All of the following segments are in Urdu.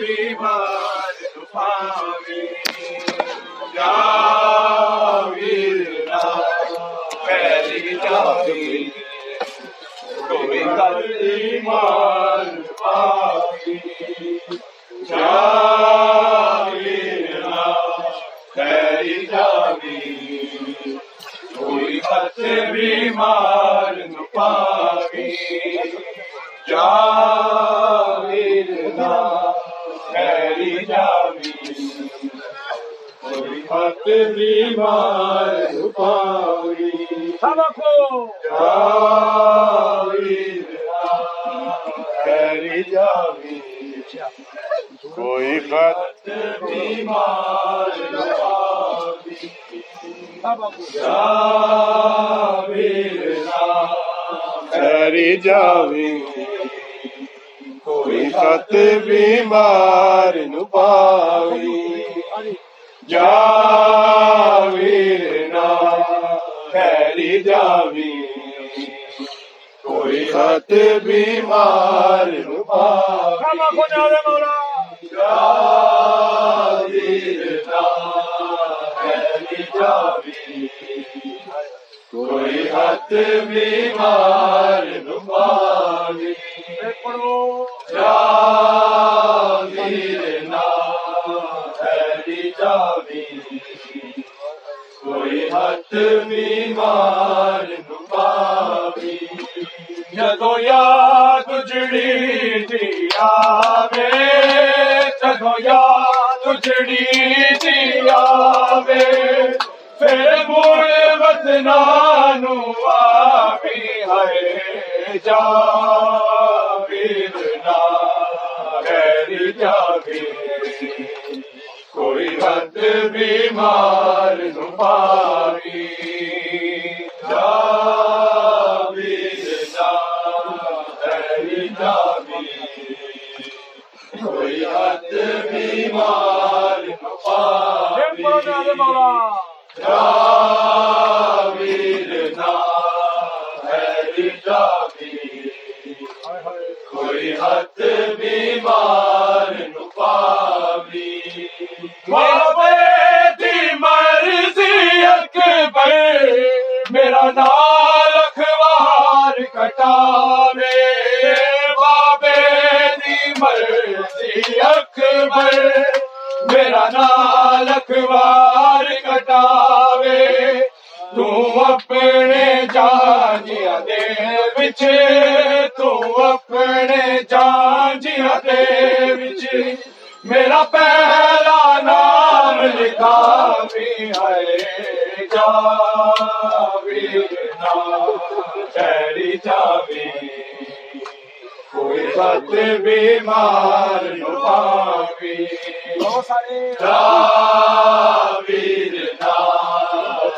بیمار پاوی جا ویرنا پہلی جاوی کوئی کل ویرنا پہلی جاوی کوئی خط بیمار پہلی جاوی کوئی خط بیمار پاوی کوئی خط بیمار خیری جاوی کوئی خط بیمار نو پاوی جاوی نا خیری جاوی کوئی خط بیمار نو پاوی جاوی کوئی خط بیمار نو پاوی کوئی ہاتھ بیمار نپاوی جدو یاد جڑی دیا وے جدو یاد جڑی پھر مڑ وطنا نو آوی ہے جا ویرنا غیر جاوی کوئی حد بیمار نو پاوی جا ویرنا غیر جاوی کوئی حد بیمار نو پاوی میرا نال اخبار کٹاوے بابے دی مرضی اکبر، میرا نال اخبار کٹاوے۔ تو اپنے جانجیاں دے وچ میرا پہلا نام لکھا بھی ہے جاوی نام چہری جاوی کوئی بات بیمار نپاوی جاوی نام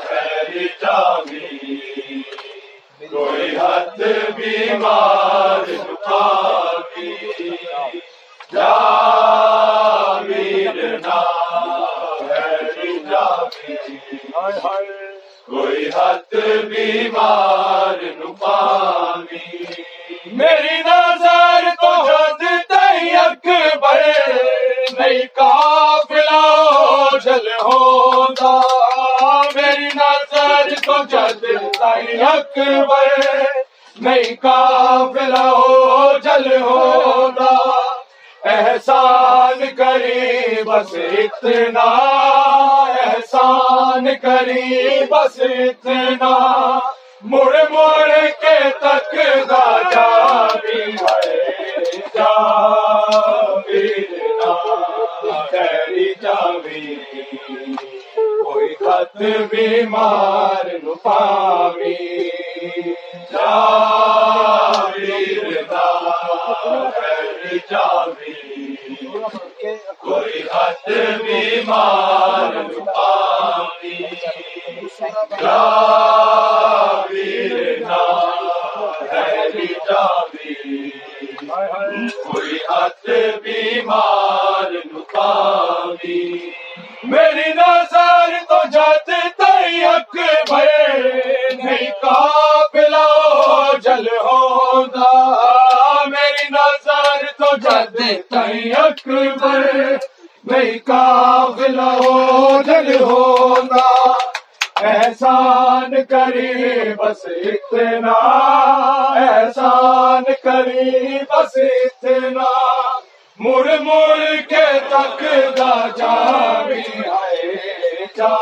جاوی کوئی حد بیمار کوئی حد بیمار نپاوی میری نظر تو جد تئی اکبر نہیں کافلا جل ہوتا۔ میری نظر تو جد تئی اکبر نہیں کافلا جل ہوتا۔ احسان کری بس اتنا، احسان کری بس اتنا۔ مڑ مڑ کے تک دا جاوی ہے تیری جاوی کوئی خط بیمار نو پاوی جاوی نا کوئی خط بیمار نو کوئی ہاتھ بیمار نپاوی میری نظر تو جد تئی اکبر۔ نہیں قافل ہو جل ہونا۔ احسان کری بس اتنا۔ احسان کری بس اتنا۔ مڑ مڑ کے تک دا جا بھی آئے جا۔